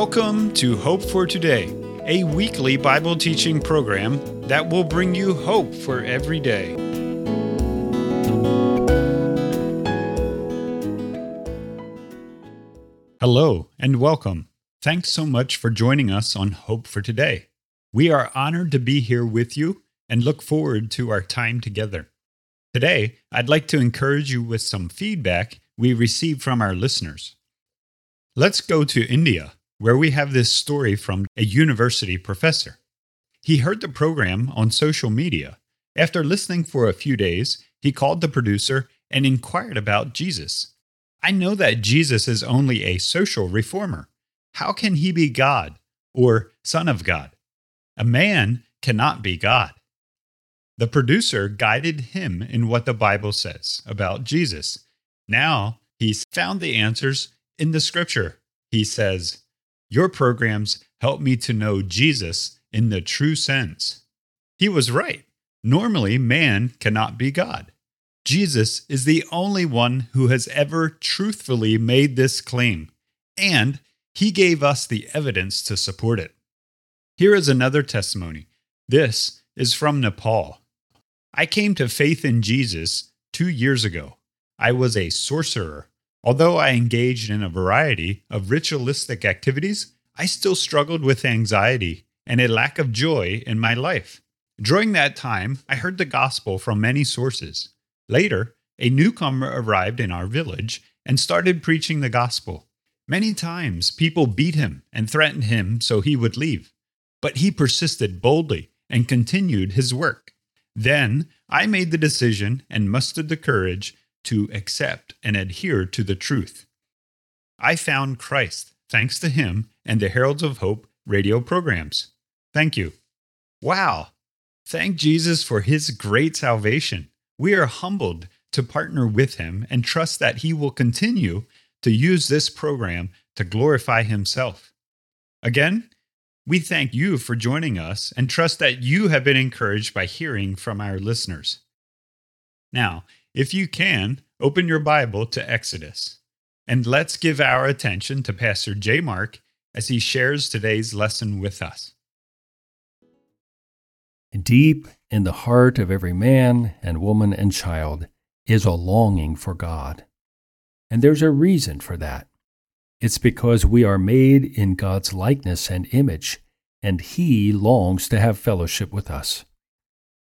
Welcome to Hope for Today, a weekly Bible teaching program that will bring you hope for every day. Hello and welcome. Thanks so much for joining us on Hope for Today. We are honored to be here with you and look forward to our time together. Today, I'd like to encourage you with some feedback we received from our listeners. Let's go to India where we have this story from a university professor. He heard the program on social media. After listening for a few days, he called the producer and inquired about Jesus. I know that Jesus is only a social reformer. How can he be God or Son of God? A man cannot be God. The producer guided him in what the Bible says about Jesus. Now he's found the answers in the scripture. He says, your programs help me to know Jesus in the true sense. He was right. Normally, man cannot be God. Jesus is the only one who has ever truthfully made this claim, and he gave us the evidence to support it. Here is another testimony. This is from Nepal. I came to faith in Jesus two years ago. I was a sorcerer Although I engaged in a variety of ritualistic activities, I still struggled with anxiety and a lack of joy in my life. During that time, I heard the gospel from many sources. Later, a newcomer arrived in our village and started preaching the gospel. Many times, people beat him and threatened him so he would leave, but he persisted boldly and continued his work. Then I made the decision and mustered the courage to accept and adhere to the truth. I found Christ thanks to him and the Heralds of Hope radio programs. Thank you. Wow. Thank Jesus for his great salvation. We are humbled to partner with him and trust that he will continue to use this program to glorify himself. Again, we thank you for joining us and trust that you have been encouraged by hearing from our listeners. Now, if you can, open your Bible to Exodus. And let's give our attention to Pastor J. Mark as he shares today's lesson with us. Deep in the heart of every man and woman and child is a longing for God. And there's a reason for that. It's because we are made in God's likeness and image, and He longs to have fellowship with us.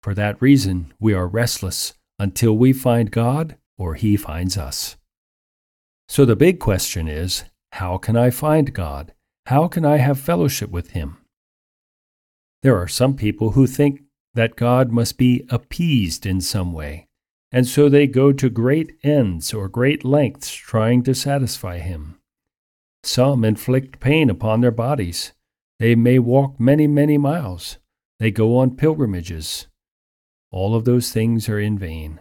For that reason, we are restless until we find God or He finds us. So the big question is how can I find God? How can I have fellowship with Him? There are some people who think that God must be appeased in some way, and so they go to great ends or great lengths trying to satisfy Him. Some inflict pain upon their bodies. They may walk many, many miles. They go on pilgrimages all of those things are in vain.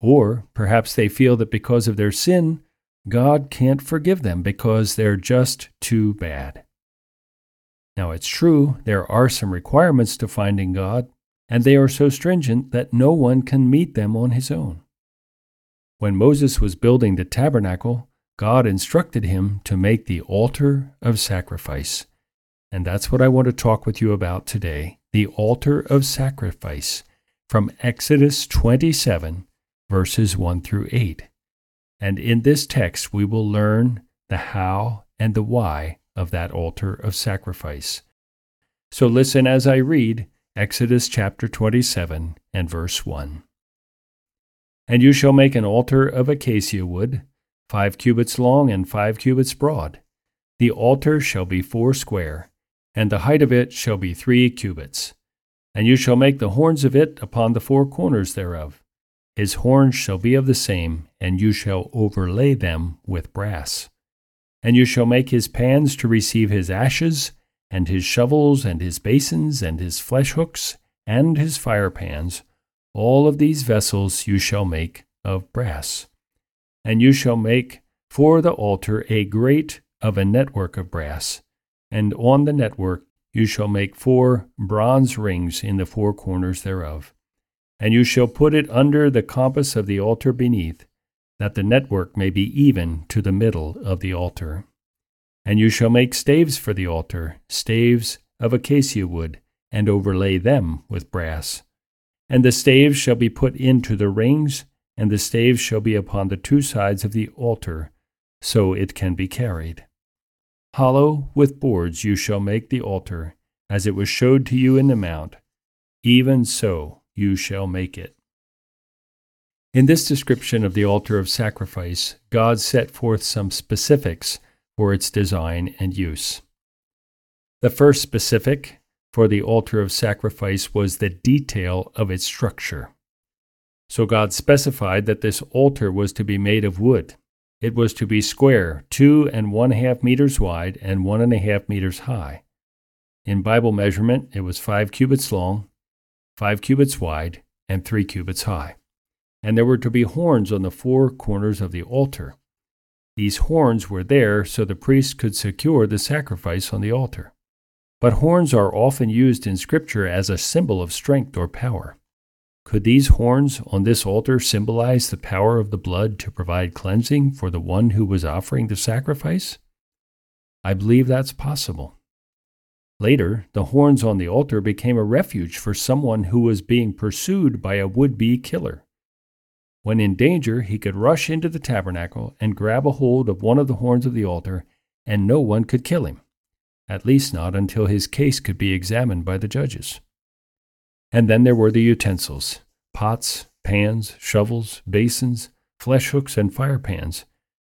Or perhaps they feel that because of their sin, God can't forgive them because they're just too bad. Now, it's true, there are some requirements to finding God, and they are so stringent that no one can meet them on his own. When Moses was building the tabernacle, God instructed him to make the altar of sacrifice. And that's what I want to talk with you about today the altar of sacrifice from Exodus 27, verses 1 through 8. And in this text, we will learn the how and the why of that altar of sacrifice. So listen as I read Exodus chapter 27 and verse 1. And you shall make an altar of acacia wood, five cubits long and five cubits broad. The altar shall be four square, and the height of it shall be three cubits and you shall make the horns of it upon the four corners thereof. His horns shall be of the same, and you shall overlay them with brass. And you shall make his pans to receive his ashes, and his shovels, and his basins, and his flesh hooks, and his fire pans. All of these vessels you shall make of brass. And you shall make for the altar a grate of a network of brass, and on the network you shall make four bronze rings in the four corners thereof. And you shall put it under the compass of the altar beneath, that the network may be even to the middle of the altar. And you shall make staves for the altar, staves of acacia wood, and overlay them with brass. And the staves shall be put into the rings, and the staves shall be upon the two sides of the altar, so it can be carried. Hollow with boards you shall make the altar, as it was showed to you in the mount, even so you shall make it. In this description of the altar of sacrifice, God set forth some specifics for its design and use. The first specific for the altar of sacrifice was the detail of its structure. So God specified that this altar was to be made of wood. It was to be square, two and one half meters wide and one and a half meters high. In Bible measurement, it was five cubits long, five cubits wide, and three cubits high. And there were to be horns on the four corners of the altar. These horns were there so the priest could secure the sacrifice on the altar. But horns are often used in Scripture as a symbol of strength or power. Could these horns on this altar symbolize the power of the blood to provide cleansing for the one who was offering the sacrifice? I believe that's possible. Later, the horns on the altar became a refuge for someone who was being pursued by a would be killer. When in danger, he could rush into the tabernacle and grab a hold of one of the horns of the altar, and no one could kill him, at least not until his case could be examined by the judges. And then there were the utensils pots, pans, shovels, basins, flesh hooks, and fire pans.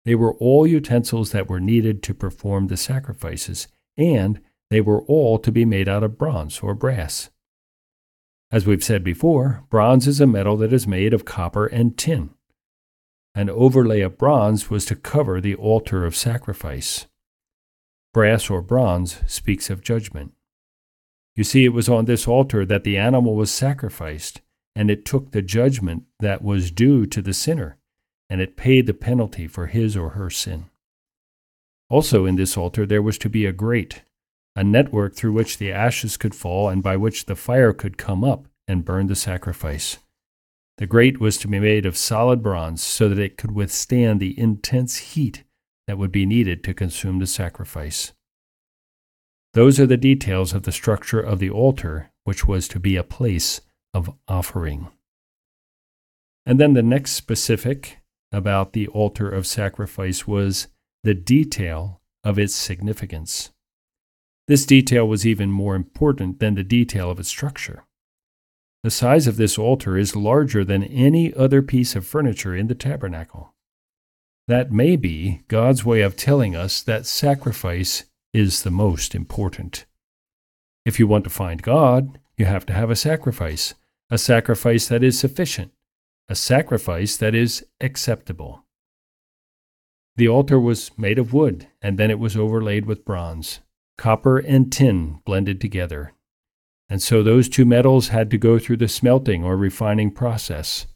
They were all utensils that were needed to perform the sacrifices, and they were all to be made out of bronze or brass. As we've said before, bronze is a metal that is made of copper and tin. An overlay of bronze was to cover the altar of sacrifice. Brass or bronze speaks of judgment. You see, it was on this altar that the animal was sacrificed, and it took the judgment that was due to the sinner, and it paid the penalty for his or her sin. Also, in this altar, there was to be a grate, a network through which the ashes could fall and by which the fire could come up and burn the sacrifice. The grate was to be made of solid bronze so that it could withstand the intense heat that would be needed to consume the sacrifice. Those are the details of the structure of the altar, which was to be a place of offering. And then the next specific about the altar of sacrifice was the detail of its significance. This detail was even more important than the detail of its structure. The size of this altar is larger than any other piece of furniture in the tabernacle. That may be God's way of telling us that sacrifice is the most important. If you want to find God, you have to have a sacrifice, a sacrifice that is sufficient, a sacrifice that is acceptable. The altar was made of wood, and then it was overlaid with bronze copper and tin blended together. And so those two metals had to go through the smelting or refining process.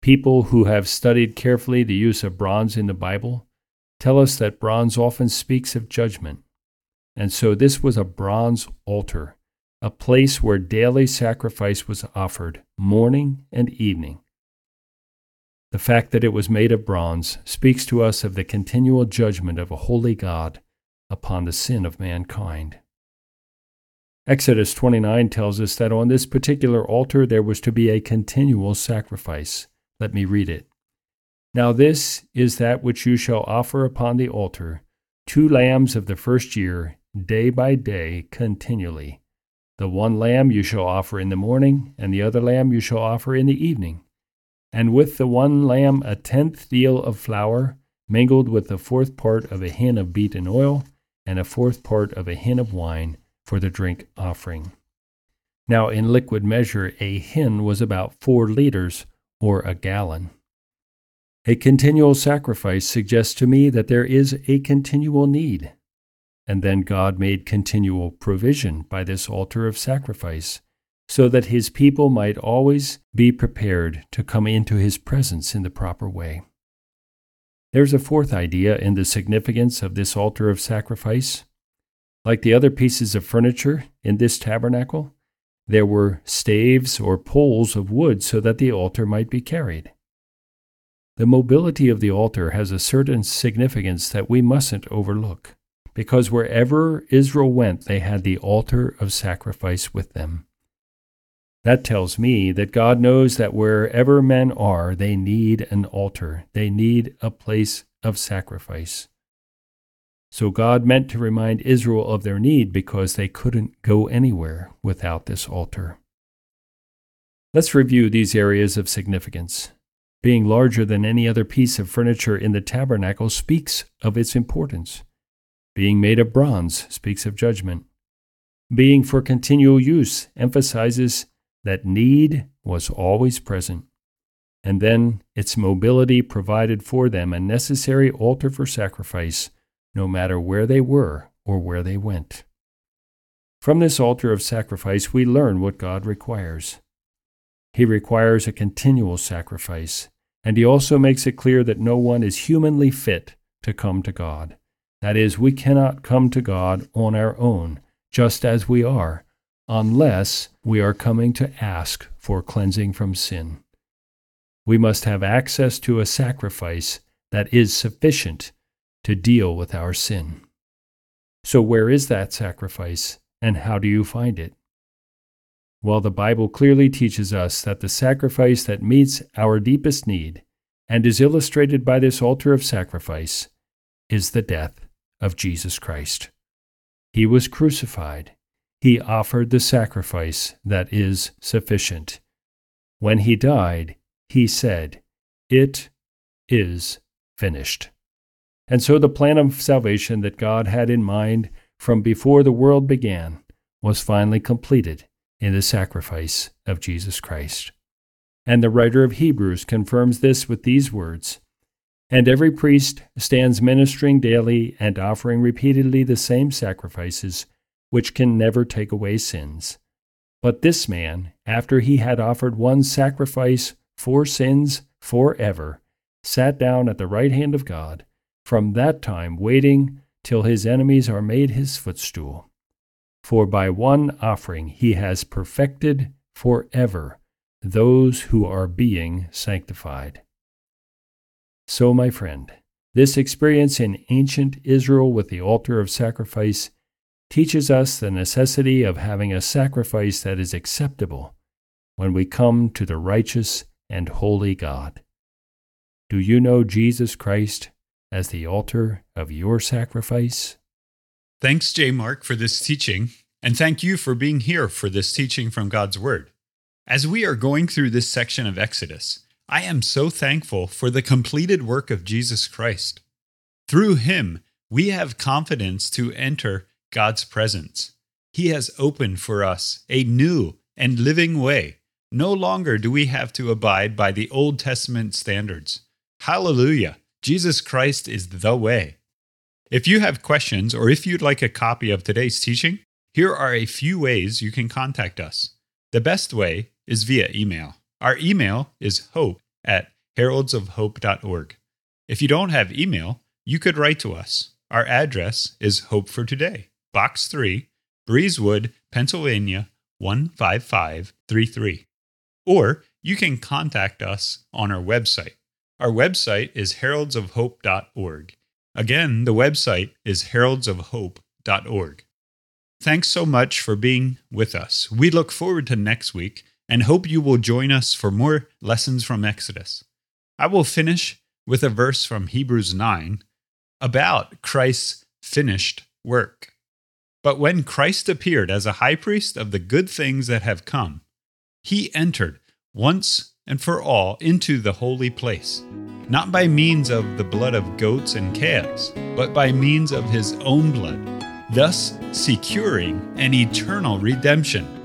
People who have studied carefully the use of bronze in the Bible tell us that bronze often speaks of judgment. And so this was a bronze altar, a place where daily sacrifice was offered, morning and evening. The fact that it was made of bronze speaks to us of the continual judgment of a holy God upon the sin of mankind. Exodus 29 tells us that on this particular altar there was to be a continual sacrifice. Let me read it. Now, this is that which you shall offer upon the altar two lambs of the first year, day by day, continually. The one lamb you shall offer in the morning, and the other lamb you shall offer in the evening. And with the one lamb a tenth deal of flour, mingled with the fourth part of a hin of beaten oil, and a fourth part of a hin of wine for the drink offering. Now, in liquid measure, a hin was about four liters, or a gallon. A continual sacrifice suggests to me that there is a continual need. And then God made continual provision by this altar of sacrifice, so that his people might always be prepared to come into his presence in the proper way. There's a fourth idea in the significance of this altar of sacrifice. Like the other pieces of furniture in this tabernacle, there were staves or poles of wood so that the altar might be carried. The mobility of the altar has a certain significance that we mustn't overlook. because wherever Israel went, they had the altar of sacrifice with them. That tells me that God knows that wherever men are, they need an altar, they need a place of sacrifice. So God meant to remind Israel of their need because they couldn't go anywhere without this altar. Let's review these areas of significance. Being larger than any other piece of furniture in the tabernacle speaks of its importance. Being made of bronze speaks of judgment. Being for continual use emphasizes that need was always present, and then its mobility provided for them a necessary altar for sacrifice, no matter where they were or where they went. From this altar of sacrifice, we learn what God requires. He requires a continual sacrifice, and He also makes it clear that no one is humanly fit to come to God. That is, we cannot come to God on our own, just as we are, unless we are coming to ask for cleansing from sin. We must have access to a sacrifice that is sufficient to deal with our sin. So, where is that sacrifice, and how do you find it? Well, the Bible clearly teaches us that the sacrifice that meets our deepest need, and is illustrated by this altar of sacrifice, is the death of Jesus Christ. He was crucified he offered the sacrifice that is sufficient. When he died, he said, It is finished. And so the plan of salvation that God had in mind from before the world began was finally completed in the sacrifice of Jesus Christ. And the writer of Hebrews confirms this with these words And every priest stands ministering daily and offering repeatedly the same sacrifices which can never take away sins. But this man, after he had offered one sacrifice for sins forever, sat down at the right hand of God, from that time waiting till his enemies are made his footstool. For by one offering he has perfected forever those who are being sanctified. So, my friend, this experience in ancient Israel with the altar of sacrifice teaches us the necessity of having a sacrifice that is acceptable when we come to the righteous and holy God. Do you know Jesus Christ as the altar of your sacrifice? Thanks, J. Mark, for this teaching, and thank you for being here for this teaching from God's Word. As we are going through this section of Exodus, I am so thankful for the completed work of Jesus Christ. Through him, we have confidence to enter God's presence. He has opened for us a new and living way. No longer do we have to abide by the Old Testament standards. Hallelujah! Jesus Christ is the way. If you have questions or if you'd like a copy of today's teaching, here are a few ways you can contact us. The best way is via email. Our email is hope at heraldsofhope.org. If you don't have email, you could write to us. Our address is Hope for Today. Box 3, Breezewood, Pennsylvania 15533. Or you can contact us on our website. Our website is heraldsofhope.org. Again, the website is heraldsofhope.org. Thanks so much for being with us. We look forward to next week and hope you will join us for more lessons from Exodus. I will finish with a verse from Hebrews 9 about Christ's finished work. But when Christ appeared as a high priest of the good things that have come, he entered once and for all into the holy place, not by means of the blood of goats and calves, but by means of his own blood, thus securing an eternal redemption